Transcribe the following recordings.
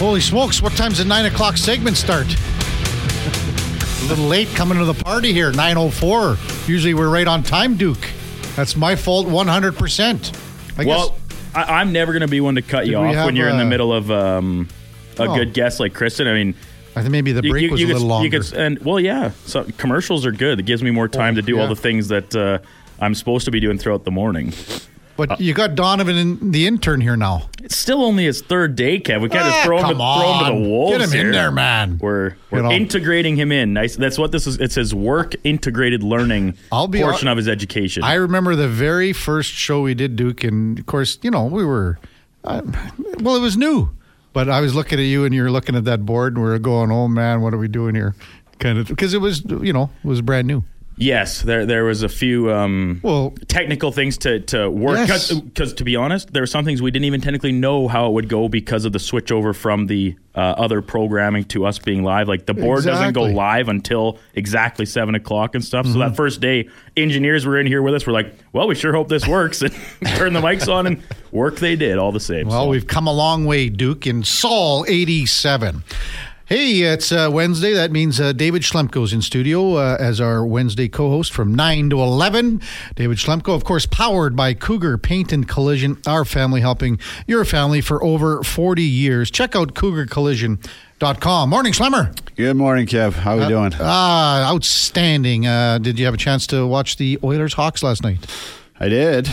Holy smokes, what time's the 9 o'clock segment start? A little late coming to the party here, 9.04. Usually we're right on time, Duke. That's my fault 100%. I well, guess I, I'm never going to be one to cut you off when you're in the middle of um, a Oh. good guest like Kristen. I mean, I think maybe the break you, was you a could, little you longer. could- and well, yeah. So commercials are good. It gives me more time to do yeah. all the things that uh, I'm supposed to be doing throughout the morning. But you got Donovan, in, the intern, here now. It's still only his third day, Kev. We can't Ah, throw him, to, throw him to the wolves. Get him in here. there, man. We're we're You know. integrating him in. Nice. That's what this is. It's his work integrated learning I'll be portion of his education. I remember the very first show we did, Duke, and of course, you know, we were, uh, well, it was new, but I was looking at you and you were looking at that board and we were going, oh man, what are we doing here? Kind of, because it was, you know, it was brand new. Yes, there there was a few um, Well- technical things to to work Yes. because to be honest, there were some things we didn't even technically know how it would go because of the switch over from the uh, other programming to us being live. Like the board doesn't go Mm-hmm. live until exactly seven o'clock and stuff. So that first day, engineers were in here with us. We're like, well, we sure hope this works, and turn the mics on and work. They did all the same. Well, so. we've come a long way, Duke, in Saul 87. Hey, it's uh, Wednesday. That means uh, David Schlemko's in studio uh, as our Wednesday co host from 9 to 11. David Schlemko, of course, powered by Cougar Paint and Collision, our family helping your family for over 40 years. Check out cougarcollision.com. Morning, Schlemmer. Good morning, Kev. How are we doing? Ah, outstanding. Uh, did you have a chance to watch the Oilers Hawks last night? I did.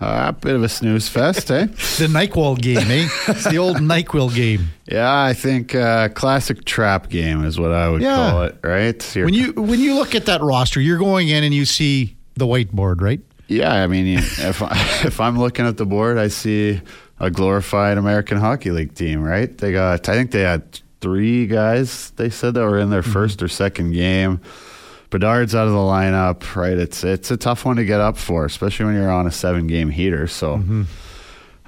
Uh, a bit of a snooze fest, eh? The NyQuil game, eh? It's the old NyQuil game. Yeah, I think uh, classic trap game is what I would Yeah. call it, right? You're- When you when you look at that roster, you're going in and you see the whiteboard, right? yeah, I mean, if I, if I'm looking at the board, I see a glorified American Hockey League team, right? They got, I think they had three guys. They said that were in their first or second game. Bedard's out of the lineup, right? It's it's a tough one to get up for, especially when you're on a seven game heater. So,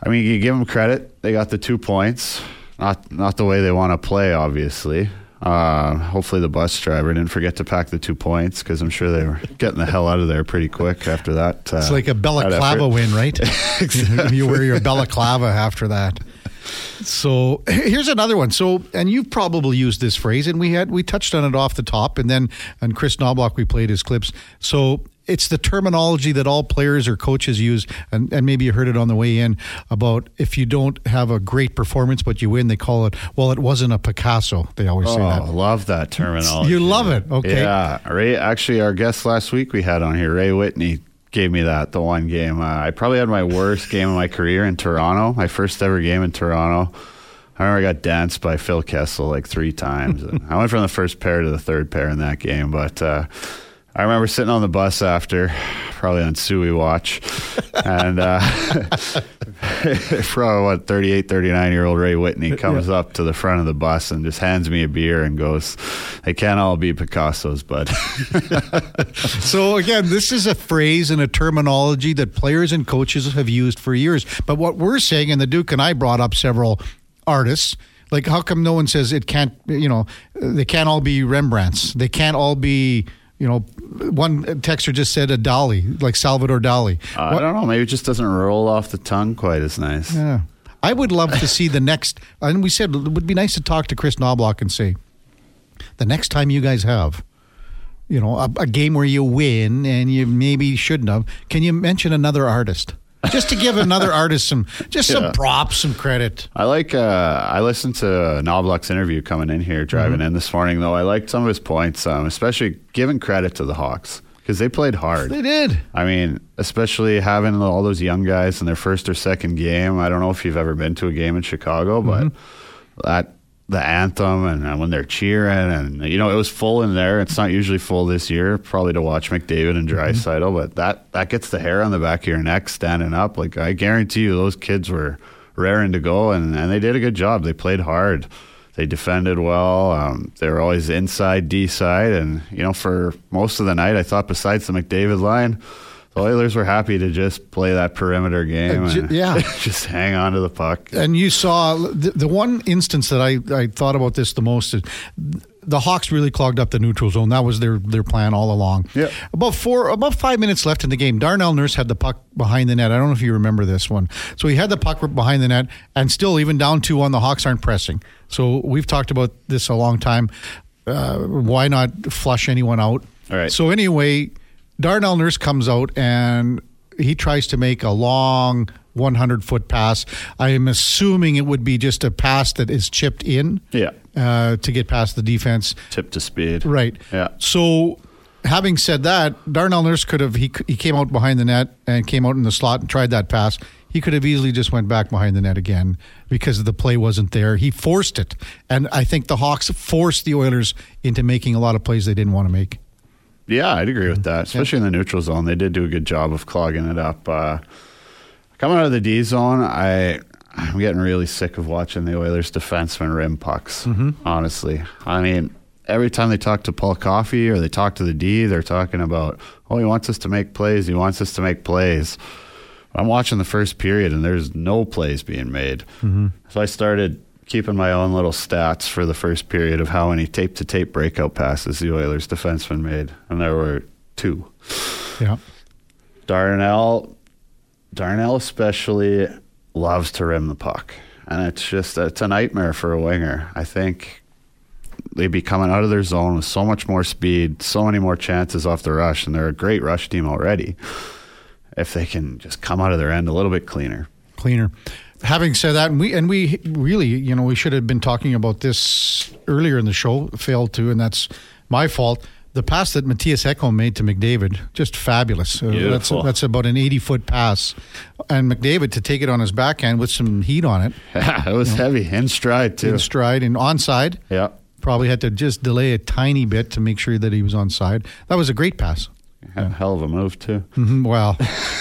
I mean, you give them credit; they got the two points. Not not the way they want to play, obviously. Uh, hopefully, the bus driver didn't forget to pack the two points because I'm sure they were getting the hell out of there pretty quick after that. Uh, It's like a balaclava effort. win, right? you wear your balaclava after that. So here's another one. So, and you've probably used this phrase, and we had we touched on it off the top, and then on Kris Knoblauch we played his clips. So it's the terminology that all players or coaches use, and, and maybe you heard it on the way in about if you don't have a great performance but you win, they call it well, it wasn't a Picasso. They always say Oh, that. love that terminology. You love it, okay? Yeah, Ray. Actually, our guest last week we had on here, Ray Whitney, gave me that the one game. Uh, I probably had my worst game of my career in Toronto. My first ever game in Toronto. I remember I got danced by Phil Kessel like three times. I went from the first pair to the third pair in that game, but. Uh, I remember sitting on the bus after, probably on Suey watch, and uh, probably what 38, 39 year old Ray Whitney comes up to the front of the bus and just hands me a beer and goes, "They can't all be Picasso's, but So again, this is a phrase and a terminology that players and coaches have used for years. But what we're saying, and the Duke and I brought up several artists. Like, how come no one says it can't? You know, they can't all be Rembrandts. They can't all be. You know, one texter just said a Dali, like Salvador Dali. Uh, I don't know. Maybe it just doesn't roll off the tongue quite as nice." Yeah. I would love to see the next. And we said it would be nice to talk to Kris Knoblauch and say, the next time you guys have, you know, a, a game where you win and you maybe shouldn't have, can you mention another artist? Just to give another artist some, just some props, some credit. I like. Uh, I listened to Knoblauch's interview coming in here, driving in this morning. Though I liked some of his points, um, especially giving credit to the Hawks because they played hard. They did. I mean, especially having all those young guys in their first or second game. I don't know if you've ever been to a game in Chicago, but that the anthem and, uh, when they're cheering and you know it was full in there. It's not usually full this year, probably to watch McDavid and Draisaitl, but that that gets the hair on the back of your neck standing up. Like I guarantee you, those kids were raring to go and, and they did a good job. They played hard. They defended well. Um, they were always inside, D side, and you know for most of the night, I thought besides the McDavid line, the Oilers were happy to just play that perimeter game. Uh, ju- and yeah. just hang on to the puck. And you saw the, the one instance that I, I thought about this the most is the Hawks really clogged up the neutral zone. That was their their plan all along. Yeah. About four, about five minutes left in the game. Darnell Nurse had the puck behind the net. I don't know if you remember this one. So he had the puck behind the net, and still, even down two on the Hawks aren't pressing. So we've talked about this a long time. Uh, why not flush anyone out? All right. So anyway, Darnell Nurse comes out and he tries to make a long 100 foot pass. I am assuming it would be just a pass that is chipped in Yeah. uh, to get past the defense. Tip to speed. Right. Yeah. So, having said that, Darnell Nurse could have he he came out behind the net and came out in the slot and tried that pass. He could have easily just went back behind the net again because the play wasn't there. He forced it, and I think the Hawks forced the Oilers into making a lot of plays they didn't want to make. Yeah, I'd agree with that. Especially in the neutral zone, they did do a good job of clogging it up. Uh, coming out of the D zone, I I'm getting really sick of watching the Oilers defensemen rim pucks. Honestly, I mean, every time they talk to Paul Coffey or they talk to the D, they're talking about, oh, he wants us to make plays. He wants us to make plays. I'm watching the first period and there's no plays being made. So I started keeping my own little stats for the first period of how many tape to tape breakout passes the Oilers defenseman made. And there were two. Yeah. Darnell, Darnell especially loves to rim the puck. And it's just, it's a nightmare for a winger. I think they'd be coming out of their zone with so much more speed, so many more chances off the rush, and they're a great rush team already. If they can just come out of their end a little bit cleaner. cleaner. Having said that, and we and we really, you know, we should have been talking about this earlier in the show. Failed to, and that's my fault. The pass that Mattias Ekholm made to McDavid, just fabulous. Uh, that's that's about an eighty foot pass, and McDavid to take it on his backhand with some heat on it, Yeah, it was heavy in stride too. in stride and onside. yeah, Probably had to just delay a tiny bit to make sure that he was onside. That was a great pass. A hell of a move too. Mhm, Well,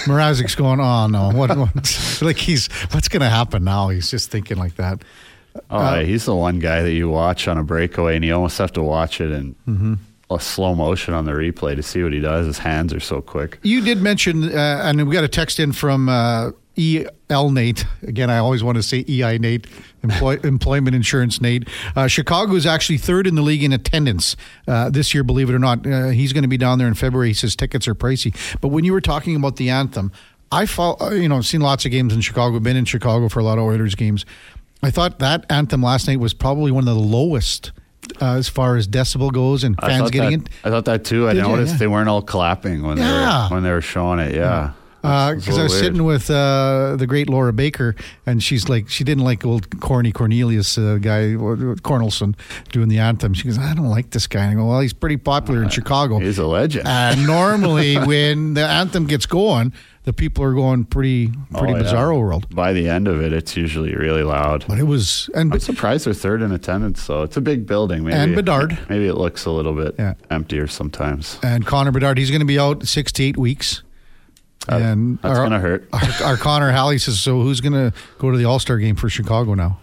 Mrazek's going, oh no, what, what like he's what's going to happen now? He's just thinking like that. Oh, he's the one guy that you watch on a breakaway, and you almost have to watch it in Mm-hmm. a slow motion on the replay to see what he does. His hands are so quick. You did mention, uh, and we got a text in from uh, EL Nate. Again, I always want to say EI Nate, employ, Employment Insurance Nate. Uh, Chicago is actually third in the league in attendance uh, this year, believe it or not. Uh, he's going to be down there in February. He says tickets are pricey. But when you were talking about the anthem, I follow, uh, you know, I've seen lots of games in Chicago, been in Chicago for a lot of Oilers games. I thought that anthem last night was probably one of the lowest uh, as far as decibel goes and fans getting that, it. I thought that too. I Did you? noticed Yeah. they weren't all clapping when Yeah. they were when they were showing it. Yeah, Because I was weird. sitting with uh, the great Laura Baker, and she's like, she didn't like old corny Cornelius uh, guy, or Cornelson, doing the anthem. She goes, I don't like this guy. And I go, well, he's pretty popular in Chicago. He's a legend. And normally, when the anthem gets going, the people are going pretty, pretty Oh, yeah. bizarro world. By the end of it, it's usually really loud. But it was, and I'm surprised they're third in attendance, So It's a big building. Maybe, And Bedard. Maybe it looks a little bit Yeah. emptier sometimes. and Connor Bedard, he's going to be out six to eight weeks. That- and that's our- gonna hurt. Our, our Connor Halley says, so who's going to go to the All Star game for Chicago now?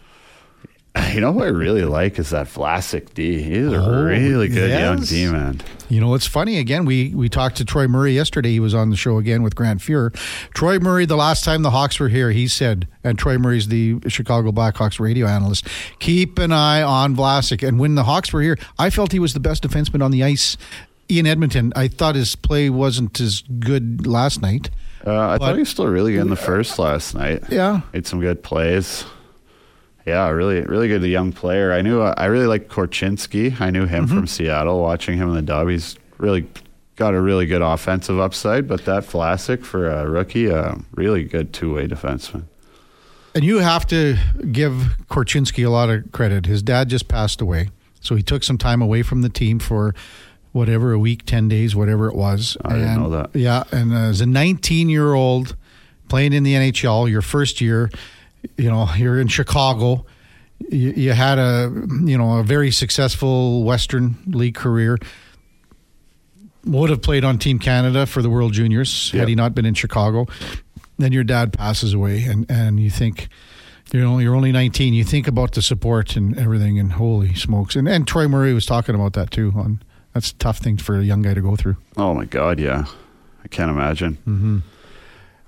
You know who I really like is that Vlasic D. He's a Oh, really good young. D man. You know, it's funny. Again, we we talked to Troy Murray yesterday. He was on the show again with Grant Fuhrer. Troy Murray, the last time the Hawks were here, he said, and Troy Murray's the Chicago Blackhawks radio analyst. Keep an eye on Vlasic. And when the Hawks were here, I felt he was the best defenseman on the ice in Edmonton. I thought his play wasn't as good last night. Uh, I thought he was still really good in the first last night. Yeah. made some good plays. Yeah, really, really good young player. I knew I really liked Korchinski. I knew him Mm-hmm. from Seattle. Watching him in the dub, he's really got a really good offensive upside. But that Vlasic for a rookie, uh, really good two way defenseman. And you have to give Korchinski a lot of credit. His dad just passed away. So he took some time away from the team for whatever, a week, 10 days, whatever it was. I didn't know that. Yeah. And as a 19 year old playing in the NHL, your first year, you know, you're in Chicago. You, you had a, you know, a very successful Western League career. Would have played on Team Canada for the World Juniors had he not been in Chicago. Then your dad passes away, and, and you think, you know, you're only 19. You think about the support and everything, and holy smokes! And and Troy Murray was talking about that too. On that's a tough thing for a young guy to go through. Oh my God, yeah, I can't imagine.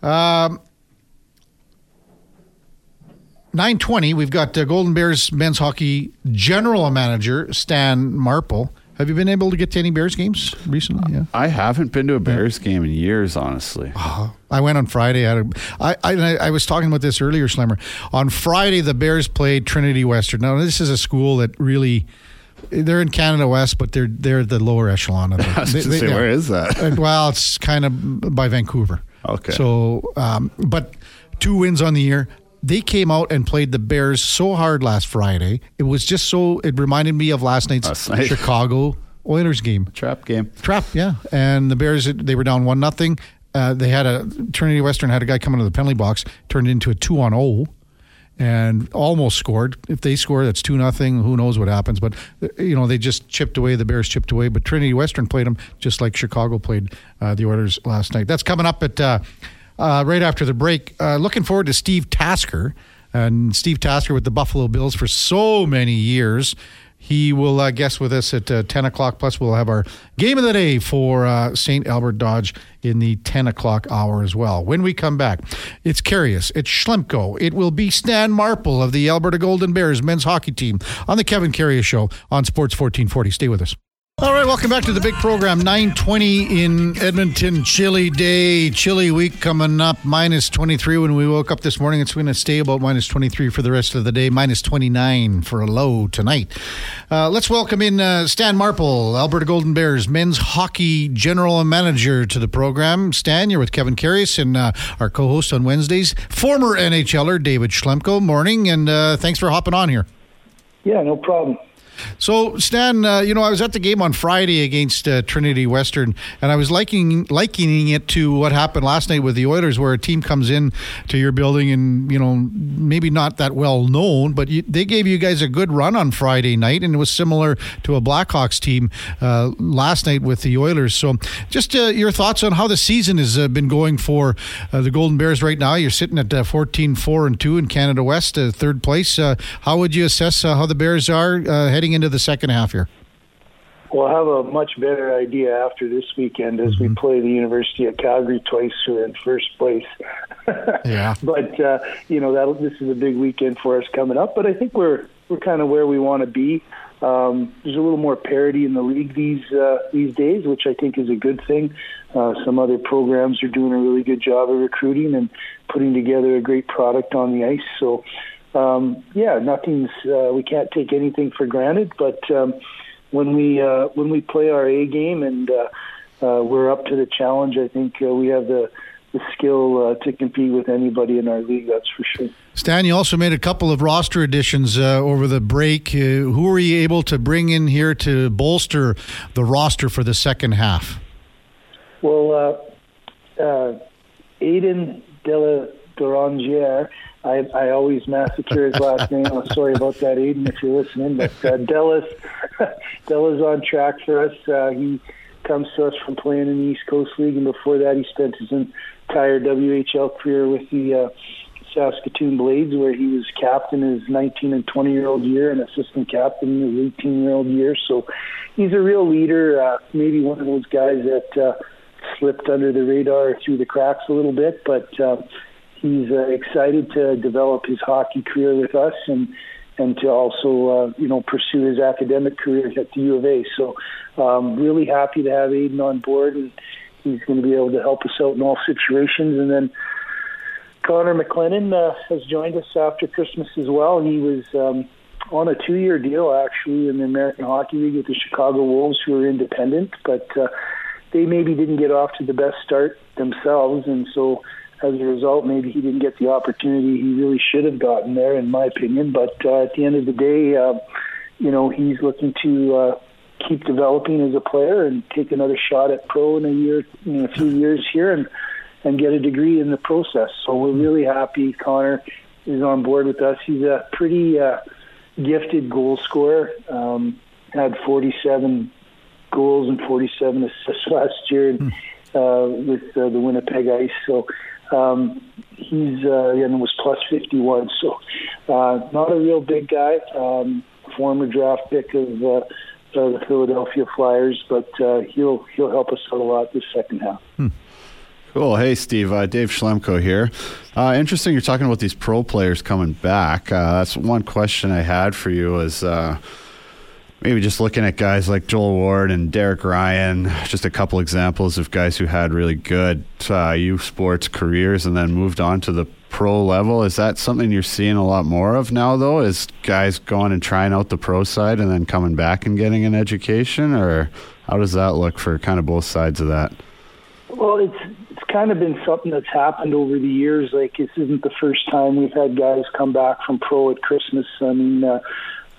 Um, 920, we've got uh, Golden Bears men's hockey general manager, Stan Marple. Have you been able to get to any Bears games recently? Yeah. I haven't been to a Bears game in years, honestly. Uh, I went on Friday. I, I, I, I was talking about this earlier, Slimmer. On Friday, the Bears played Trinity Western. Now, this is a school that really. They're in Canada West, but they're they're the lower echelon of the. I was they, they- say, yeah. where is that? Uh, well, it's kind of by Vancouver. Okay. So, um, but two wins on the year. They came out and played the Bears so hard last Friday. It was just so. It reminded me of last night's Last night. Chicago Oilers game. Trap game. Trap, yeah. And the Bears, they were down one nothing. Uh, they had a Trinity Western had a guy come into the penalty box, turned into a two on zero, and almost scored. If they score, that's two nothing. Who knows what happens? But you know they just chipped away. The Bears chipped away. But Trinity Western played them just like Chicago played uh, the Oilers last night. That's coming up at uh, uh, right after the break. Uh, looking forward to Steve Tasker and Steve Tasker with the Buffalo Bills for so many years. He will uh, guest with us at uh, 10 o'clock. Plus, we'll have our game of the day for uh, St. Albert Dodge in the 10 o'clock hour as well. When we come back, it's Karius, it's Schlemko, it will be Stan Marple of the Alberta Golden Bears men's hockey team on the Kevin Karius Show on Sports 1440. Stay with us. All right, welcome back to the big program. 920 in Edmonton. Chilly day, chilly week coming up. Minus 23 when we woke up this morning. It's going to stay about minus 23 for the rest of the day. Minus 29 for a low tonight. Uh, let's welcome in uh, Stan Marple, Alberta Golden Bears men's hockey general manager to the program. Stan, you're with Kevin Karius and uh, our co-host on Wednesdays, former NHLer David Schlemko. Morning, and uh, thanks for hopping on here. Yeah, no problem. So, Stan, uh, you know, I was at the game on Friday against uh, Trinity Western, and I was liking likening it to what happened last night with the Oilers, where a team comes in to your building and you know maybe not that well known, but you, they gave you guys a good run on Friday night, and it was similar to a Blackhawks team uh, last night with the Oilers. So, just uh, your thoughts on how the season has uh, been going for uh, the Golden Bears right now? You're sitting at uh, 14 4 and 2 in Canada West, third place. How would you assess how the Bears are uh, heading into the second half here? We'll have a much better idea after this weekend as we play the University of Calgary twice. We're in first place. Yeah. but uh, you know that this is a big weekend for us coming up. But I think we're we're kind of where we want to be. Um, there's a little more parity in the league these uh, these days, which I think is a good thing. Uh, some other programs are doing a really good job of recruiting and putting together a great product on the ice. So, um, yeah, nothing's uh, we can't take anything for granted. But um, when we uh, when we play our A game and uh, uh, we're up to the challenge, I think uh, we have the the skill uh, to compete with anybody in our league. That's for sure. Stan, you also made a couple of roster additions uh, over the break. Uh, who were you able to bring in here to bolster the roster for the second half? Well, uh, uh, Aiden de la Dorangier, I, I always massacre his last name. I'm sorry about that, Aiden, if you're listening. But uh, Della's, Della's on track for us. Uh, he comes to us from playing in the East Coast League, and before that, he spent his entire WHL career with the uh, Saskatoon Blades, where he was captain his 19 and 20 year old year and assistant captain his 18 year old year. So he's a real leader, uh, maybe one of those guys that uh, slipped under the radar through the cracks a little bit, but uh, he's uh, excited to develop his hockey career with us and and to also uh, you know pursue his academic career at the U of A. So um, really happy to have Aiden on board, and he's going to be able to help us out in all situations. And then Connor McLennan uh, has joined us after Christmas as well. He was um, on a two-year deal actually in the American Hockey League with the Chicago Wolves, who are independent, but uh, they maybe didn't get off to the best start themselves, and so as a result, maybe he didn't get the opportunity he really should have gotten there, in my opinion. But uh, at the end of the day, uh, you know, he's looking to uh, keep developing as a player and take another shot at pro in a year, in a few years here, and and get a degree in the process. So we're really happy Connor is on board with us. He's a pretty uh, gifted goal scorer. Um, had 47 goals and 47 assists last year uh, with uh, the Winnipeg Ice. So um, he's uh, and was plus 51. So uh, not a real big guy. Um, former draft pick of uh, the Philadelphia Flyers, but uh, he'll he'll help us out a lot this second half. Cool. Hey, Steve. Uh, Dave Schlemko here. Uh, interesting. You're talking about these pro players coming back. Uh, that's one question I had for you. Is uh, maybe just looking at guys like Joel Ward and Derek Ryan, just a couple examples of guys who had really good uh, youth sports careers and then moved on to the pro level. Is that something you're seeing a lot more of now, though? Is guys going and trying out the pro side and then coming back and getting an education, or how does that look for kind of both sides of that? Well, it's it's kind of been something that's happened over the years. Like this isn't the first time we've had guys come back from pro at Christmas. I mean, uh,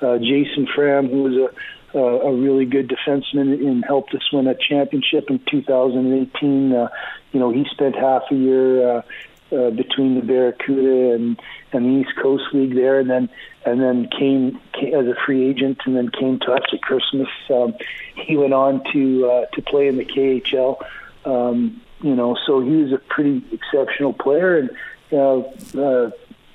uh, Jason Fram, who was a uh, a really good defenseman and helped us win a championship in 2018. Uh, you know, he spent half a year uh, uh, between the Barracuda and and the East Coast League there, and then and then came, came as a free agent, and then came to us at Christmas. Um, he went on to uh, to play in the KHL. Um, you know, so he was a pretty exceptional player, and know, uh,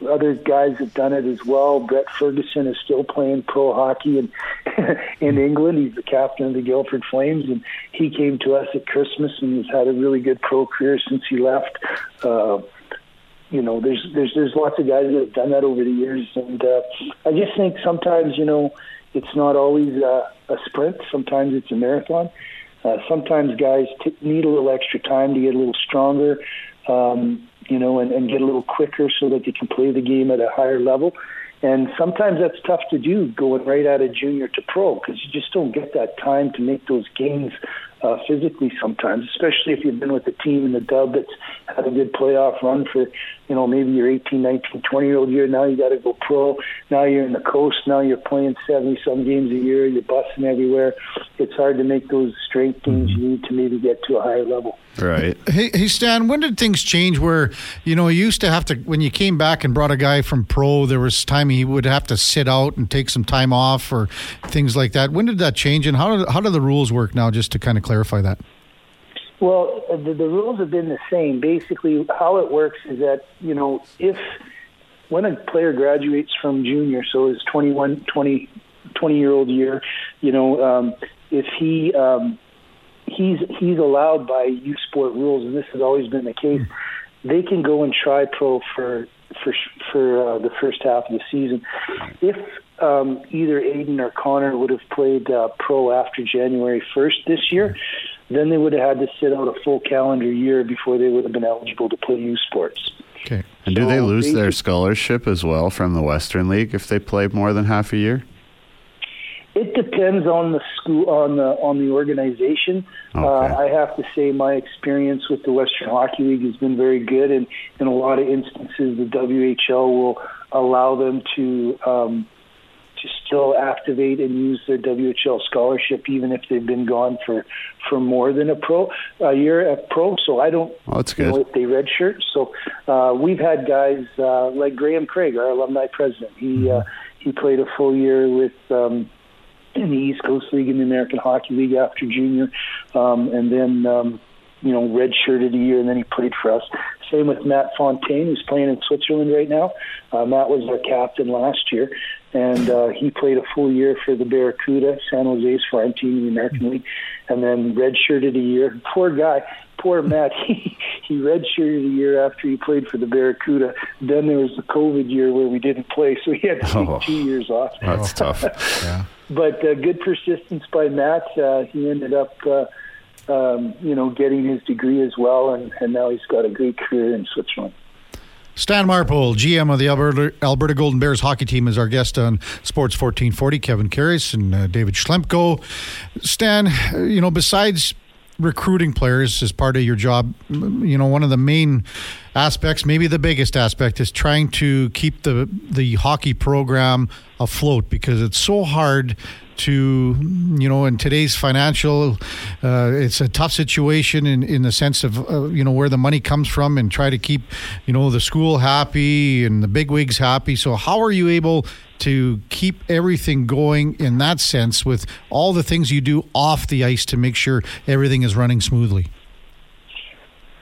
other guys have done it as well. Brett Ferguson is still playing pro hockey in in England. He's the captain of the Guildford Flames, and he came to us at Christmas and has had a really good pro career since he left. Uh, you know, there's there's there's lots of guys that have done that over the years, and uh, I just think sometimes you know it's not always uh, a sprint. Sometimes it's a marathon. Uh, sometimes guys t- need a little extra time to get a little stronger. Um, you know, and, and get a little quicker so that they can play the game at a higher level. And sometimes that's tough to do going right out of junior to pro because you just don't get that time to make those gains uh, physically sometimes, especially if you've been with a team in the dub that's had a good playoff run for, you know, maybe your 18, 19, 20 year old year. Now you got to go pro. Now you're in the coast. Now you're playing 70 some games a year. You're busting everywhere. It's hard to make those strength gains you need to maybe get to a higher level. Right. Hey, hey, Stan, when did things change where, you know, you used to have to, when you came back and brought a guy from pro, there was time he would have to sit out and take some time off or things like that. When did that change and how, how do the rules work now, just to kind of clarify that? Well, the, the rules have been the same. Basically, how it works is that, you know, if when a player graduates from junior, so his 21, 20, 20 year old year, you know, um, if he, um, he's he's allowed by U Sport rules, and this has always been the case. They can go and try pro for for for uh, the first half of the season. If um, either Aiden or Connor would have played uh, pro after January first this year, then they would have had to sit out a full calendar year before they would have been eligible to play U Sports. Okay. And do they lose their scholarship as well from the Western League if they play more than half a year? It depends on the school, on the on the organization. Okay. Uh, I have to say, my experience with the Western Hockey League has been very good, and in a lot of instances, the WHL will allow them to um, to still activate and use their WHL scholarship, even if they've been gone for for more than a pro a year at pro. So I don't Oh, that's you know good. if they redshirt. So uh, we've had guys uh, like Graham Craig, our alumni president. He uh, he played a full year with. Um, in the East Coast League and the American Hockey League after junior, um, and then um, you know redshirted a year, and then he played for us. Same with Matt Fontaine, who's playing in Switzerland right now. Uh, Matt was our captain last year, and uh, he played a full year for the Barracuda, San Jose's farm team in the American League, and then redshirted a year. Poor guy, poor Matt. He he redshirted a year after he played for the Barracuda. Then there was the COVID year where we didn't play, so he had to take Oh. two years off That's tough. Yeah. but uh, good persistence by Matt. Uh, he ended up, uh, um, you know, getting his degree as well, and, and now he's got a great career in Switzerland. Stan Marple, GM of the Alberta, Alberta Golden Bears hockey team, is our guest on Sports 1440. Kevin Karius and uh, David Schlemko. Stan, you know, besides recruiting players as part of your job, you know, one of the main aspects, maybe the biggest aspect, is trying to keep the the hockey program afloat because it's so hard to you know in today's financial uh, it's a tough situation in, in the sense of uh, you know where the money comes from and try to keep you know the school happy and the big wigs happy. So how are you able to keep everything going in that sense with all the things you do off the ice to make sure everything is running smoothly?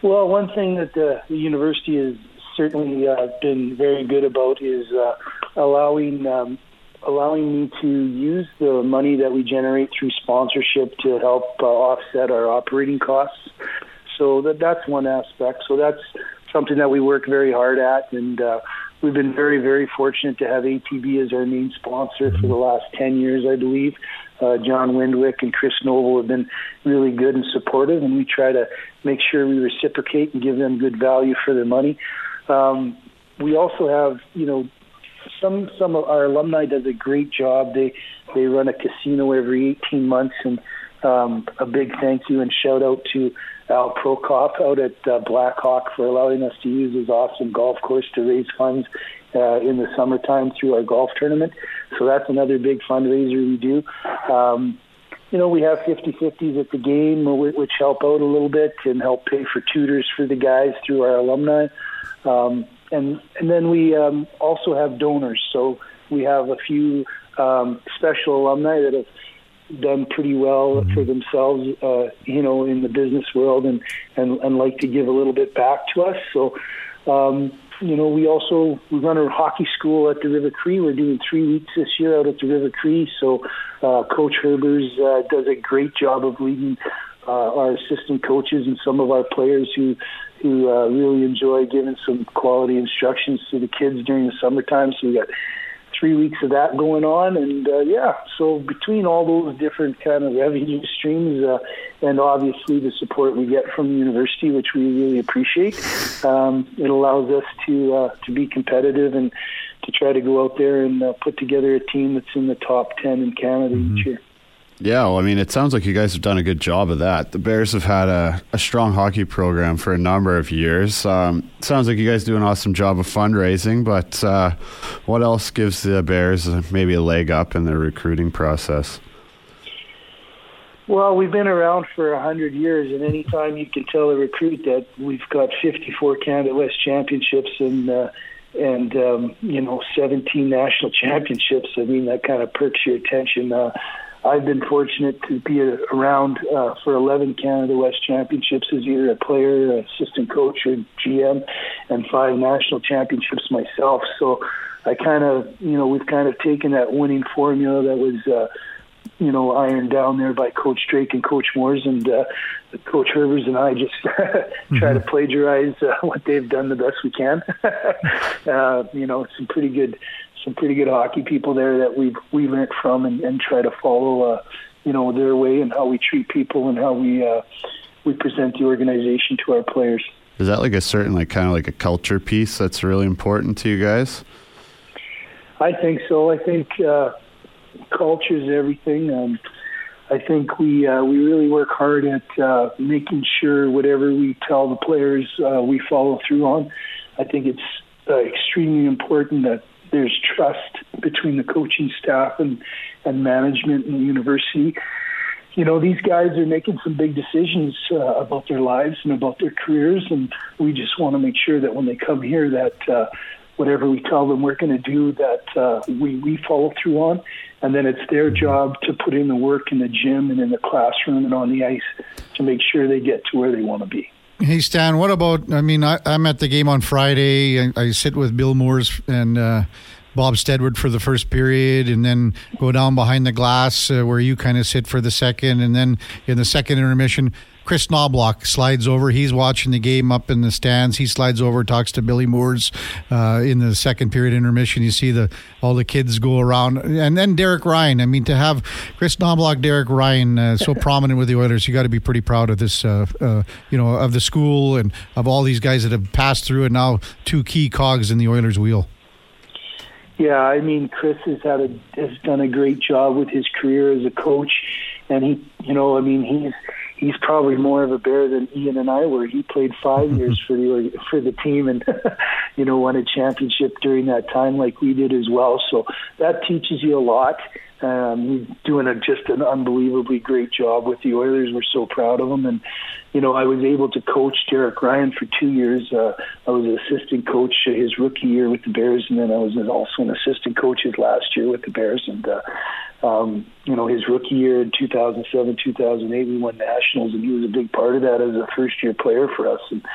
Well, one thing that the, university has certainly uh, been very good about is uh, allowing um, allowing me to use the money that we generate through sponsorship to help uh, offset our operating costs. So that that's one aspect. So that's something that we work very hard at, and uh, we've been very very fortunate to have ATB as our main sponsor for the last ten years, I believe. Uh, John Windwick and Chris Noble have been really good and supportive, and we try to make sure we reciprocate and give them good value for their money. Um, we also have, you know, some some of our alumni does a great job. They they run a casino every 18 months, and um, a big thank you and shout out to Al Prokop out at uh, Blackhawk for allowing us to use his awesome golf course to raise funds uh, in the summertime through our golf tournament. So that's another big fundraiser we do. Um, you know, we have 50-50s at the game, which help out a little bit and help pay for tutors for the guys through our alumni. Um, and and then we um, also have donors. So we have a few um, special alumni that have done pretty well mm-hmm. for themselves, uh, you know, in the business world, and, and and like to give a little bit back to us. So. Um, you know, we also we run a hockey school at the River Cree. We're doing three weeks this year out at the River Cree. So, uh, Coach Herbers uh, does a great job of leading uh, our assistant coaches and some of our players who who uh, really enjoy giving some quality instructions to the kids during the summertime. So we got three weeks of that going on, and uh, yeah, so between all those different kind of revenue streams, uh, and obviously the support we get from the university, which we really appreciate, um, it allows us to uh, to be competitive and to try to go out there and uh, put together a team that's in the top ten in Canada mm-hmm. each year. Yeah, well, I mean, it sounds like you guys have done a good job of that. The Bears have had a, a strong hockey program for a number of years. Um, sounds like you guys do an awesome job of fundraising, but uh, what else gives the Bears maybe a leg up in their recruiting process? Well, we've been around for a hundred years, and anytime you can tell a recruit that we've got 54 Canada West championships and uh, and um, you know 17 national championships, I mean that kind of perks your attention. Uh, I've been fortunate to be around uh, for 11 Canada West Championships as either a player, assistant coach, or GM, and five national championships myself. So I kind of, you know, we've kind of taken that winning formula that was, uh, you know, ironed down there by Coach Drake and Coach Moores, and uh, Coach Herbers and I just try mm-hmm. to plagiarize uh, what they've done the best we can. uh, you know, some pretty good some pretty good hockey people there that we we learned from and, and try to follow uh, you know their way and how we treat people and how we uh, we present the organization to our players. Is that like a certain like kind of like a culture piece that's really important to you guys? I think so. I think uh, culture is everything. Um, I think we uh, we really work hard at uh, making sure whatever we tell the players uh, we follow through on. I think it's uh, extremely important that there's trust between the coaching staff and, and management and the university. You know, these guys are making some big decisions uh, about their lives and about their careers, and we just want to make sure that when they come here, that uh, whatever we tell them we're going to do, that uh, we we follow through on, and then it's their job to put in the work in the gym and in the classroom and on the ice to make sure they get to where they want to be. Hey Stan, what about? I mean, I, am at the game on Friday. I, I sit with Bill Moores and uh, Bob Steadward for the first period, and then go down behind the glass uh, where you kind of sit for the second, and then in the second intermission, Kris Knoblauch slides over. He's watching the game up in the stands. He slides over, talks to Billy Moores uh, in the second period intermission. You see the all the kids go around, and then Derek Ryan. I mean, to have Kris Knoblauch, Derek Ryan, uh, so prominent with the Oilers, you got to be pretty proud of this. Uh, uh, you know, of the school and of all these guys that have passed through, and now two key cogs in the Oilers' wheel. Yeah, I mean, Kris has had a has done a great job with his career as a coach, and he, you know, I mean, he's he's probably more of a bear than Ian and I were. He played 5 mm-hmm. years for the for the team and you know won a championship during that time like we did as well. So that teaches you a lot. Um, he's doing a, just an unbelievably great job with the Oilers. We're so proud of him, and you know I was able to coach Derek Ryan for two years. Uh, I was an assistant coach his rookie year with the Bears, and then I was also an assistant coach his last year with the Bears. And uh, um, you know, his rookie year in 2007, 2008, we won nationals, and he was a big part of that as a first year player for us and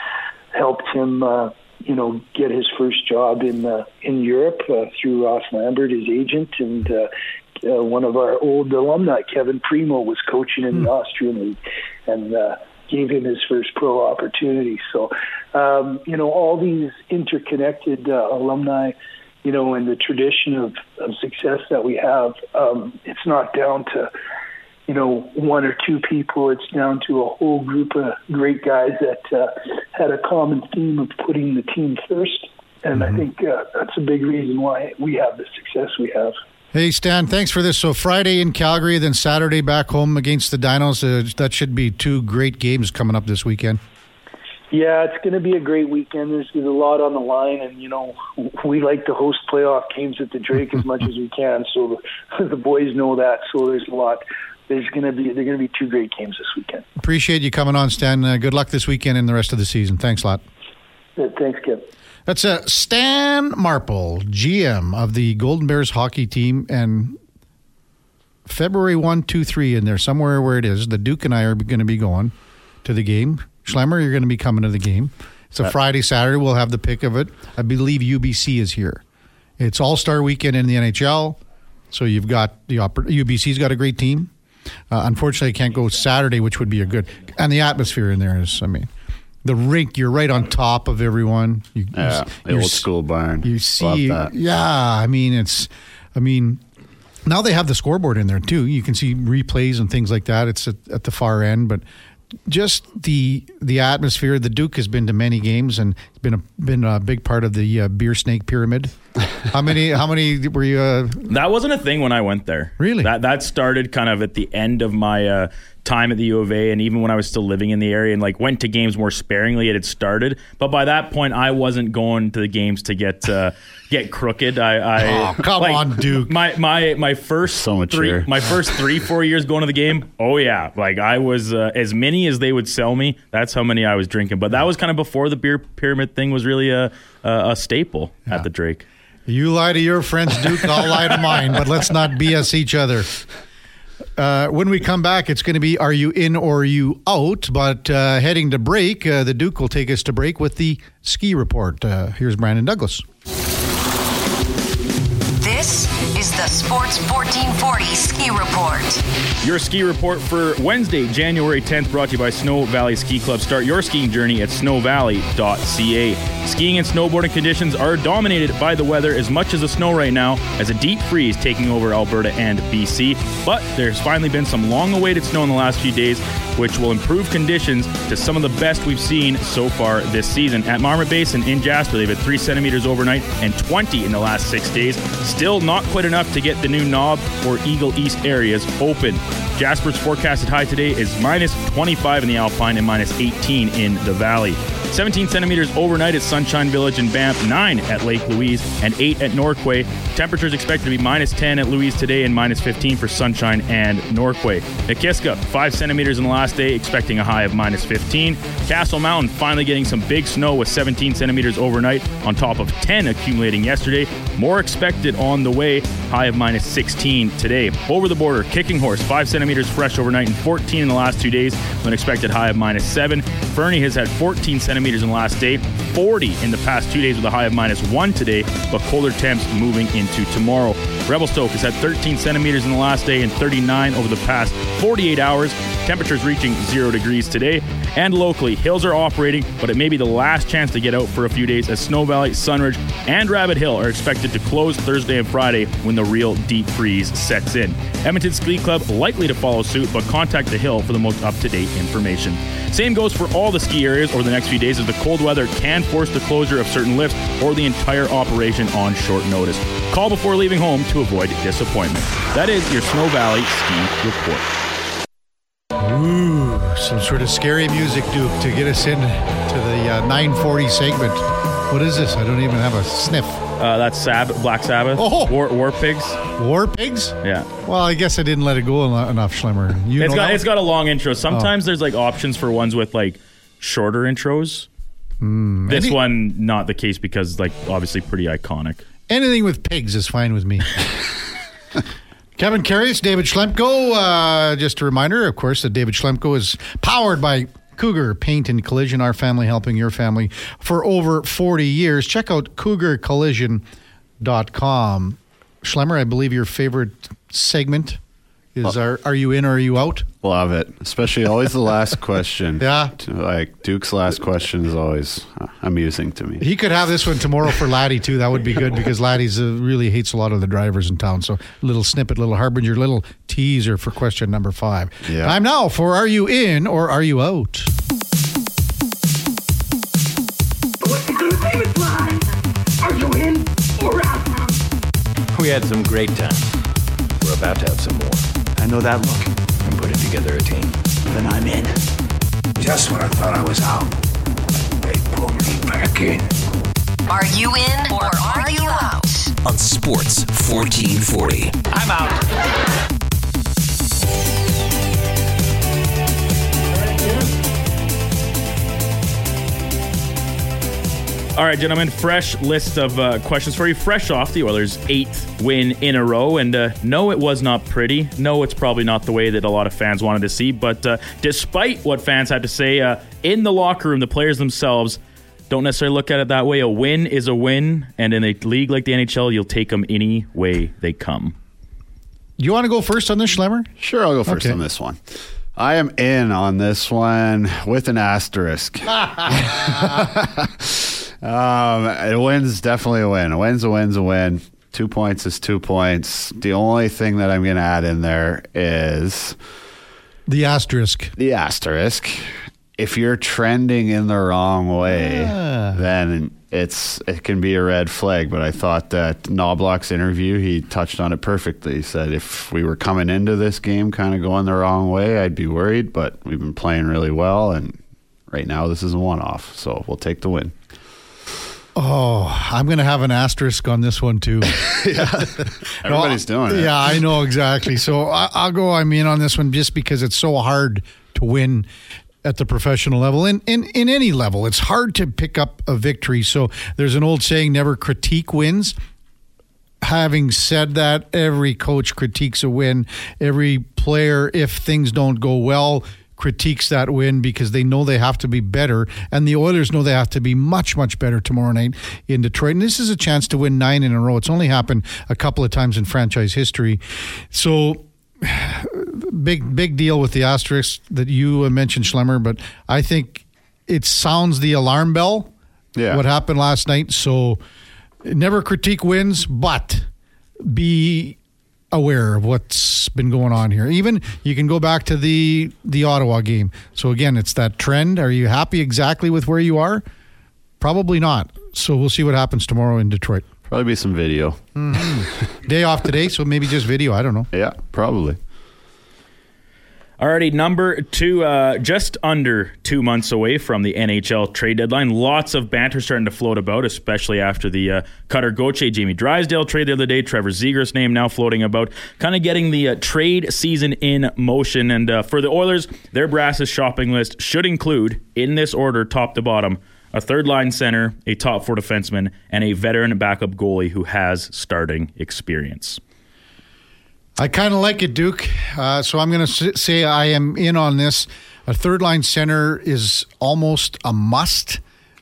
helped him, uh, you know, get his first job in uh, in Europe uh, through Ross Lambert, his agent, and uh, uh, one of our old alumni, Kevin Primeau, was coaching in the hmm. Austrian league, and uh, gave him his first pro opportunity. So, um, you know, all these interconnected uh, alumni, you know, and the tradition of, of success that we have, um, it's not down to, you know, one or two people. It's down to a whole group of great guys that uh, had a common theme of putting the team first. And mm-hmm. I think uh, that's a big reason why we have the success we have. Hey, Stan, thanks for this. So, Friday in Calgary, then Saturday back home against the Dinos. Uh, that should be two great games coming up this weekend. Yeah, it's going to be a great weekend. There's, there's a lot on the line, and you know we like to host playoff games at the Drake as much as we can. So the, the boys know that. So there's a lot. There's going to be there're going to be two great games this weekend. Appreciate you coming on, Stan. Uh, good luck this weekend and the rest of the season. Thanks a lot. Yeah, thanks, Kip. That's uh, Stan Marple, GM of the Golden Bears hockey team, and February 1, 2, 3 in there, somewhere where it is. The Duke and I are going to be going to the game. Schlemmer, you're going to be coming to the game. It's a uh, Friday, Saturday. We'll have the pick of it. I believe UBC is here. It's All Star weekend in the NHL, so you've got the UBC's got a great team. Uh, unfortunately, I can't go Saturday, which would be a good. And the atmosphere in there is, I mean, the rink. You're right on top of everyone. You, yeah, the old school barn. You see, yeah. I mean, it's. I mean, now they have the scoreboard in there too. You can see replays and things like that. It's at, at the far end, but just the the atmosphere. The Duke has been to many games and been a been a big part of the uh, beer snake pyramid. How many? how many were you? Uh, that wasn't a thing when I went there. Really? That that started kind of at the end of my uh, time at the U of A, and even when I was still living in the area, and like went to games more sparingly. It had started, but by that point, I wasn't going to the games to get uh, get crooked. I, I oh, come like, on, Duke. My my my first so much three, my first three four years going to the game. Oh yeah, like I was uh, as many as they would sell me. That's how many I was drinking. But that was kind of before the beer pyramid thing was really a a, a staple yeah. at the Drake. You lie to your friends, Duke. I'll lie to mine, but let's not BS each other. Uh, when we come back, it's going to be Are You In or Are You Out? But uh, heading to break, uh, the Duke will take us to break with the ski report. Uh, here's Brandon Douglas. Is the Sports 1440 Ski Report. Your ski report for Wednesday, January 10th, brought to you by Snow Valley Ski Club. Start your skiing journey at snowvalley.ca. Skiing and snowboarding conditions are dominated by the weather as much as the snow right now, as a deep freeze taking over Alberta and BC. But there's finally been some long awaited snow in the last few days, which will improve conditions to some of the best we've seen so far this season. At Marmot Basin in Jasper, they've had 3 centimeters overnight and 20 in the last six days. Still not quite enough to get the new Knob or Eagle East areas open. Jasper's forecasted high today is minus 25 in the Alpine and minus 18 in the Valley. 17 centimeters overnight at Sunshine Village in Banff, 9 at Lake Louise, and 8 at Norquay. Temperatures expected to be minus 10 at Louise today and minus 15 for Sunshine and Norquay. Nakiska, 5 centimeters in the last day, expecting a high of minus 15. Castle Mountain finally getting some big snow with 17 centimeters overnight on top of 10 accumulating yesterday. More expected on the way, high of minus 16 today. Over the border, Kicking Horse, 5 centimeters fresh overnight and 14 in the last two days, with an expected high of minus 7. Fernie has had 14 centimeters centimeters in the last day, 40 in the past two days with a high of minus one today, but colder temps moving into tomorrow. Revelstoke has had 13 centimeters in the last day and 39 over the past 48 hours. Temperatures reaching zero degrees today. And locally, hills are operating, but it may be the last chance to get out for a few days as Snow Valley, Sunridge, and Rabbit Hill are expected to close Thursday and Friday when the real deep freeze sets in. Edmonton Ski Club likely to follow suit, but contact the Hill for the most up to date information. Same goes for all the ski areas over the next few days as the cold weather can force the closure of certain lifts or the entire operation on short notice. Call before leaving home to avoid disappointment. That is your Snow Valley Ski Report. Some sort of scary music, Duke, to get us in to the uh, 940 segment. What is this? I don't even have a sniff. Uh, that's Sabbath, Black Sabbath. Oh, War, War Pigs. War Pigs. Yeah. Well, I guess I didn't let it go enough, Schlemmer. You it's got it's got a long intro. Sometimes oh. there's like options for ones with like shorter intros. Mm, this any, one not the case because like obviously pretty iconic. Anything with pigs is fine with me. Kevin Karius, David Schlemko. Uh, just a reminder, of course, that David Schlemko is powered by Cougar Paint and Collision, our family helping your family for over 40 years. Check out cougarcollision.com. Schlemmer, I believe your favorite segment Is are are you in or are you out? Love it, especially always the last question. Yeah. like Duke's last question is always uh, amusing to me. He could have this one tomorrow for Laddie too. That would be good because Laddie's uh, really hates a lot of the drivers in town. So little snippet, little harbinger, little teaser for question number five. Yeah. Time now for Are You In or Are You Out? What's it gonna be, McFly? Are you in or out? We had some great times. We're about to have some more. I know that look. I'm putting together a team. Then I'm in. Just when I thought I was out, they pulled me back in. Are you in or are you out? on Sports 1440. I'm out. All right, gentlemen, fresh list of uh, questions for you, fresh off the Oilers' eighth win in a row. And uh, no, it was not pretty. No, it's probably not the way that a lot of fans wanted to see. But uh, despite what fans had to say uh, in the locker room, the players themselves don't necessarily look at it that way. A win is a win. And in a league like the NHL, you'll take them any way they come. You want to go first on this, Schlemmer? Sure, I'll go first Okay. on this one. I am in on this one with an asterisk. um, a win's definitely a win. A win's a win's a win. Two points is two points. The only thing that I'm going to add in there is The asterisk. the asterisk. If you're trending in the wrong way, Ah. then it's it can be a red flag. But I thought that Knoblauch's interview, he touched on it perfectly. He said if we were coming into this game kind of going the wrong way, I'd be worried. But we've been playing really well, and right now this is a one-off, so we'll take the win. Oh, I'm going to have an asterisk on this one too. Everybody's doing it. Yeah, I know exactly. So I, I'll go. I'm in on this one just because it's so hard to win at the professional level and in, in any level. It's hard to pick up a victory. So there's an old saying: never critique wins. Having said that, every coach critiques a win. Every player, if things don't go well, critiques that win because they know they have to be better. And the Oilers know they have to be much, much better tomorrow night in Detroit. And this is a chance to win nine in a row. It's only happened a couple of times in franchise history. So big big deal with the asterisk that you mentioned, Schlemmer. But I think it sounds the alarm bell. Yeah. What happened last night? So never critique wins, but be aware of what's been going on here. Even you can go back to the the Ottawa game. So again, it's that trend. Are you happy exactly with where you are? Probably not. So we'll see what happens tomorrow in Detroit. Probably be some video. Mm-hmm. Day off today, so maybe just video. I don't know. Yeah, probably. Alrighty, number two, uh, just under two months away from the NHL trade deadline. Lots of banter starting to float about, especially after the uh, Cutter Gauthier, Jamie Drysdale trade the other day. Trevor Zegras' name now floating about, kind of getting the uh, trade season in motion. And uh, for the Oilers, their brass's shopping list should include, in this order, top to bottom, a third line center, a top four defenseman, and a veteran backup goalie who has starting experience. I kind of like it, Duke. Uh, so I'm going to say I am in on this. A third line center is almost a must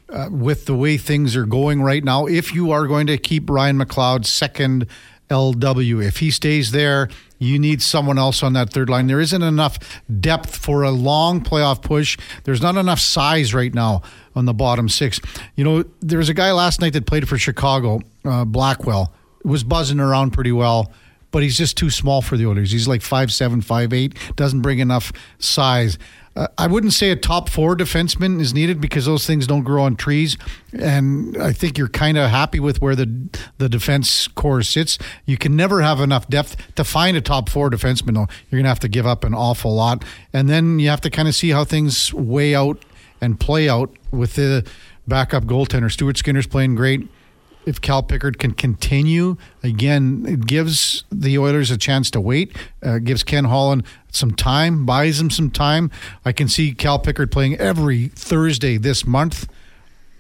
uh, with the way things are going right now. If you are going to keep Ryan McLeod second LW, if he stays there, you need someone else on that third line. There isn't enough depth for a long playoff push. There's not enough size right now on the bottom six. You know, there was a guy last night that played for Chicago, uh, Blackwell, was buzzing around pretty well but he's just too small for the Oilers. He's like five seven, five eight. Doesn't bring enough size. Uh, I wouldn't say a top four defenseman is needed because those things don't grow on trees. And I think you're kind of happy with where the the defense core sits. You can never have enough depth to find a top four defenseman. Though you're gonna have to give up an awful lot, and then you have to kind of see how things weigh out and play out with the backup goaltender. Stuart Skinner's playing great if Cal Pickard can continue, again, it gives the Oilers a chance to wait, uh, gives Ken Holland some time, buys him some time. I can see Cal Pickard playing every Thursday this month,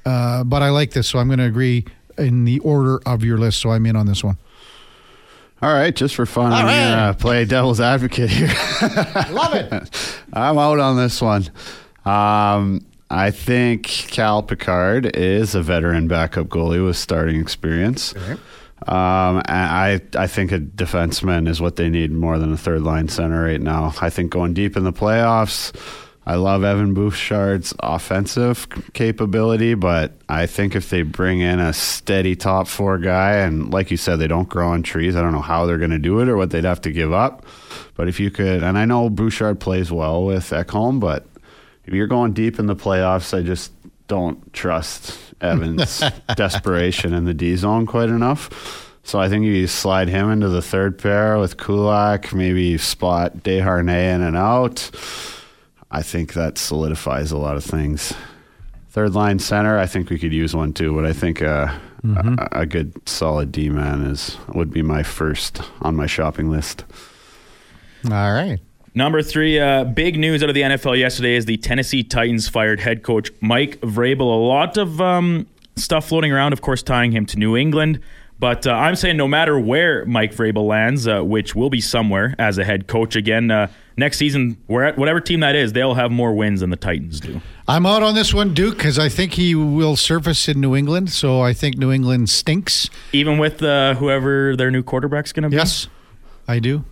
uh, but I like this, so I'm going to agree in the order of your list, so I'm in on this one. All right, just for fun, I'm right. gonna play devil's advocate here. Love it. I'm out on this one. Um, I think Cal Pickard is a veteran backup goalie with starting experience. Um, I I think a defenseman is what they need more than a third line center right now. I think going deep in the playoffs. I love Evan Bouchard's offensive capability, but I think if they bring in a steady top four guy, and like you said, they don't grow on trees, I don't know how they're going to do it or what they'd have to give up. But if you could, and I know Bouchard plays well with Ekholm, but if you're going deep in the playoffs, I just don't trust Evan's desperation in the D zone quite enough. So I think you slide him into the third pair with Kulak, maybe spot Desharnais in and out. I think that solidifies a lot of things. Third line center, I think we could use one too, but I think uh, a, a good solid D man is would be my first on my shopping list. All right. Number three, uh, big news out of the NFL yesterday is the Tennessee Titans fired head coach Mike Vrabel. A lot of um, stuff floating around, of course, tying him to New England. But uh, I'm saying no matter where Mike Vrabel lands, uh, which will be somewhere as a head coach again uh, next season, whatever team that is, they'll have more wins than the Titans do. I'm out on this one, Duke, because I think he will surface in New England. So I think New England stinks. Even with uh, whoever their new quarterback's going to be. Yes, I do.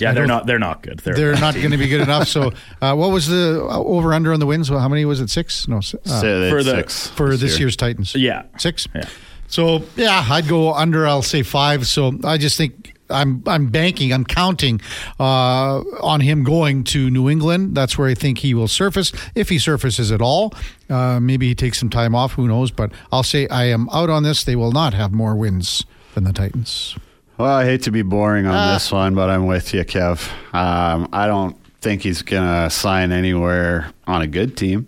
Yeah, they're don't- They're not good. They're, They're not going to be good enough. So, uh, what was the over under on the wins? How many was it? Six? No, uh, So for the- six for this year. year's Titans. Yeah. six. Yeah. So yeah, I'd go under. I'll say five. So I just think I'm I'm banking. I'm counting uh, on him going to New England. That's where I think he will surface if he surfaces at all. Uh, maybe he takes some time off. Who knows? But I'll say I am out on this. They will not have more wins than the Titans. Well, I hate to be boring on this one, but I'm with you, Kev. Um, I don't think he's going to sign anywhere on a good team.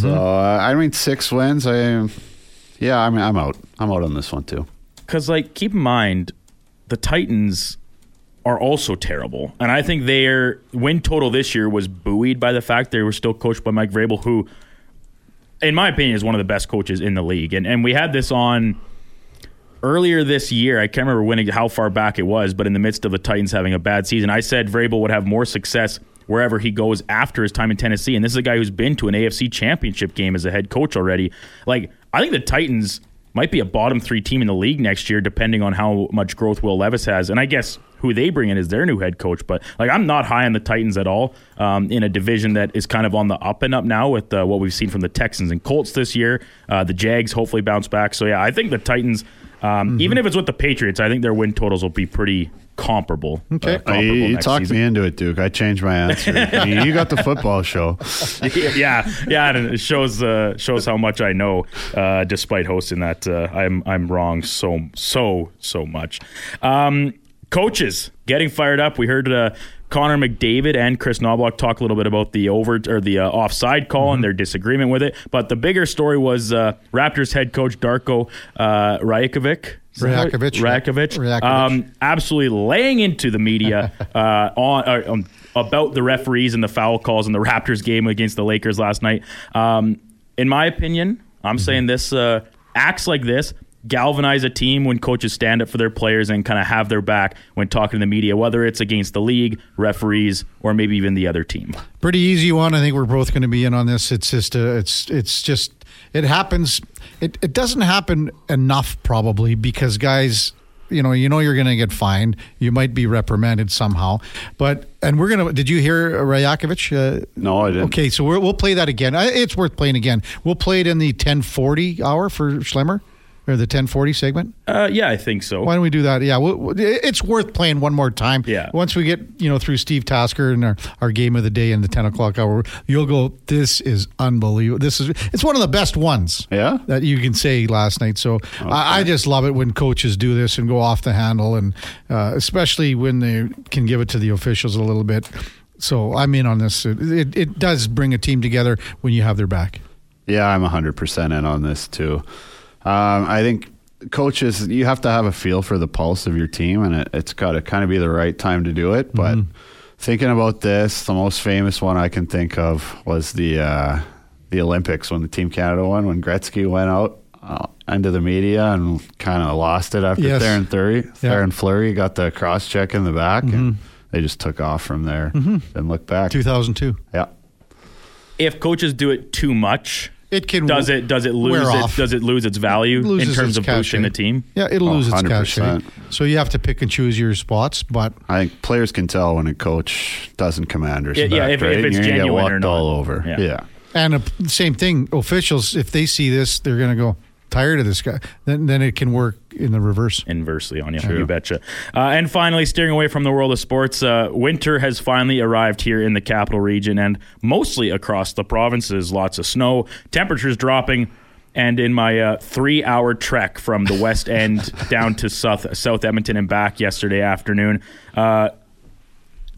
So, uh, I mean, six wins. I, yeah, I mean, I'm out. I'm out on this one too. Because, like, keep in mind, the Titans are also terrible. And I think their win total this year was buoyed by the fact they were still coached by Mike Vrabel, who, in my opinion, is one of the best coaches in the league. And, and we had this on earlier this year. I can't remember when, how far back it was, but in the midst of the Titans having a bad season, I said Vrabel would have more success wherever he goes after his time in Tennessee. And this is a guy who's been to an AFC championship game as a head coach already. Like, I think the Titans might be a bottom three team in the league next year, depending on how much growth Will Levis has. And I guess who they bring in is their new head coach. But like, I'm not high on the Titans at all um, in a division that is kind of on the up and up now with uh, what we've seen from the Texans and Colts this year. Uh, the Jags hopefully bounce back. So yeah, I think the Titans, um, even if it's with the Patriots, I think their win totals will be pretty comparable. Okay. uh, Uh, comparable you you talked season. me into it, Duke. I changed my answer. I mean, you got the football show. yeah, yeah, and it shows uh, shows how much I know, uh, despite hosting that. Uh, I'm I'm wrong so so so much. Um, coaches getting fired up. We heard uh, Connor McDavid and Kris Knoblauch talk a little bit about the over or the uh, offside call and their disagreement with it. But the bigger story was uh, Raptors head coach Darko uh, Rajakovic. Is that how- Rajakovic. Rajakovic. Rajakovic. Um, absolutely laying into the media uh, on uh, um, about the referees and the foul calls in the Raptors game against the Lakers last night. Um, in my opinion, I'm saying this uh, acts like this galvanize a team when coaches stand up for their players and kind of have their back when talking to the media, whether it's against the league, referees, or maybe even the other team. Pretty easy one. I think we're both going to be in on this. It's just uh, it's it's just it happens. It it doesn't happen enough probably because guys. You know, you know you're going to get fined. You might be reprimanded somehow, but and we're gonna. Did you hear Rajakovic? Uh, No, I didn't. Okay, so we're, we'll play that again. I- It's worth playing again. We'll play it in the 1040 hour for Schlemmer or the 1040 segment. Uh, yeah, I think so. Why don't we do that? Yeah, we'll, we'll- it's worth playing one more time. Yeah. Once we get you know through Steve Tasker and our, our game of the day in the 10 o'clock hour, you'll go. This is unbelievable. This is it's one of the best ones. Yeah? That you can say last night. So I, I just love it when coaches do this and go off the handle, and uh, especially when they can give it to the officials a little bit. So I'm in on this. It, it, it does bring a team together when you have their back. Yeah, I'm 100% in on this too. Um, I think coaches, you have to have a feel for the pulse of your team, and it, it's got to kind of be the right time to do it. But thinking about this, the most famous one I can think of was the uh, the Olympics when the Team Canada won, when Gretzky went out uh, into the media and kind of lost it after Yes. Theoren Fleury. Yeah. Theoren Fleury got the cross check in the back, and they just took off from there and look back. 2002. Yeah. if coaches do it too much, It can does it does it lose it off. does it lose its value in terms its of boosting the team? Yeah, it'll Oh, lose its 100%. cachet. So you have to pick and choose your spots. But I think players can tell when a coach doesn't command Yeah, respect. yeah, if- if right? it's You're gonna get genuine or walked not. all over. Yeah. Yeah. and uh, same thing. Officials, if they see this, they're going to go tired of this guy. Then then it can work in the reverse. inversely on you. You betcha. Uh, and finally, steering away from the world of sports, uh, winter has finally arrived here in the capital region and mostly across the provinces. Lots of snow, temperatures dropping. And in my uh, three-hour trek from the West End down to South South Edmonton and back yesterday afternoon, uh,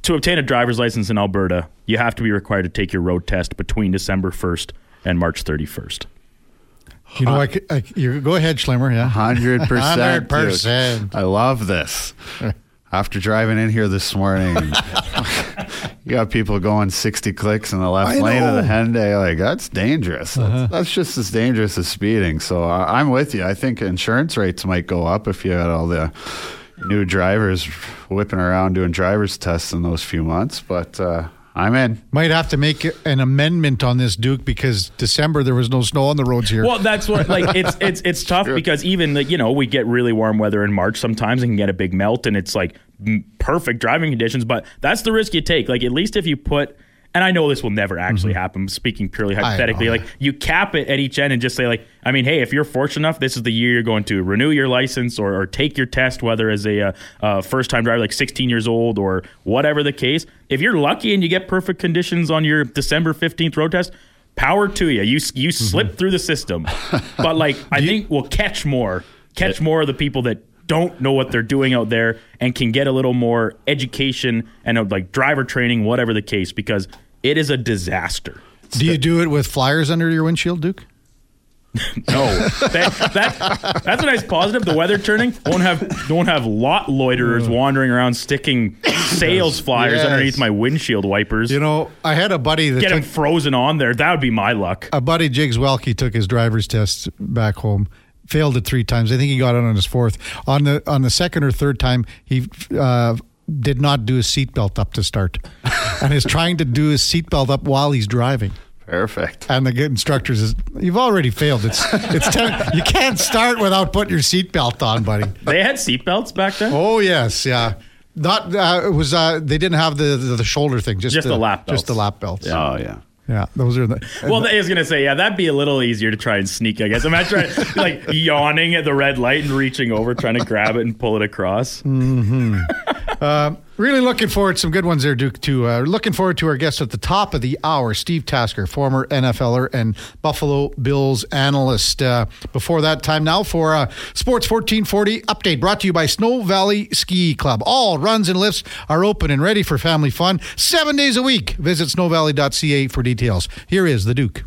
to obtain a driver's license in Alberta, you have to be required to take your road test between December 1st and March 31st. You know, I, could- I, you go ahead, Schlemmer. Yeah, Hundred percent. 100%. I love this. After driving in here this morning, you got people going sixty clicks in the left I lane of the know. Uh-huh. Hyundai. Like that's dangerous. That's, that's just as dangerous as speeding. So I, I'm with you. I think insurance rates might go up if you had all the new drivers whipping around doing drivers tests in those few months. But uh, I'm in. Might have to make an amendment on this, Duke, because December there was no snow on the roads here. Well, that's what like it's it's it's tough because even like, you know we get really warm weather in March sometimes and can get a big melt and it's like perfect driving conditions, but that's the risk you take. Like at least if you put and I know this will never actually happen. Speaking purely hypothetically, like you cap it at each end and just say like, I mean, hey, if you're fortunate enough, this is the year you're going to renew your license or, or take your test, whether as a uh, uh, first time driver, like 16 years old or whatever the case. If you're lucky and you get perfect conditions on your December 15th road test, power to you. You you slip through the system, but like I think we'll catch more, catch more of the people that don't know what they're doing out there and can get a little more education and uh, like driver training, whatever the case, because it is a disaster. Do you do it with flyers under your windshield, Duke? No, that, that that's a nice positive. The weather turning won't have won't have lot loiterers wandering around sticking sales flyers Yes. underneath my windshield wipers. You know, I had a buddy that Get them took, frozen on there. That would be my luck. a buddy Jigs Welke took his driver's test back home. Failed it three times. I think he got it on his fourth. On the on the second or third time, he uh, did not do his seatbelt up to start, and is trying to do his seatbelt up while he's driving. Perfect. And the instructor says, "You've already failed. It's it's ten, you can't start without putting your seatbelt on, buddy." They had seatbelts back then. Oh yes, yeah. Not uh, it was uh, they didn't have the, the the shoulder thing, just, Just the lap just the lap belts. Oh yeah. Yeah, those are the. Well, I was gonna say, yeah, that'd be a little easier to try and sneak. I guess imagine trying, like yawning at the red light and reaching over, trying to grab it and pull it across. Really looking forward to some good ones there, Duke. Too uh, looking forward to our guest at the top of the hour, Steve Tasker, former NFLer and Buffalo Bills analyst. Uh, before that time now for uh, Sports 1440 update brought to you by Snow Valley Ski Club. All runs and lifts are open and ready for family fun seven days a week. Visit snowvalley.ca for details. Here is the Duke.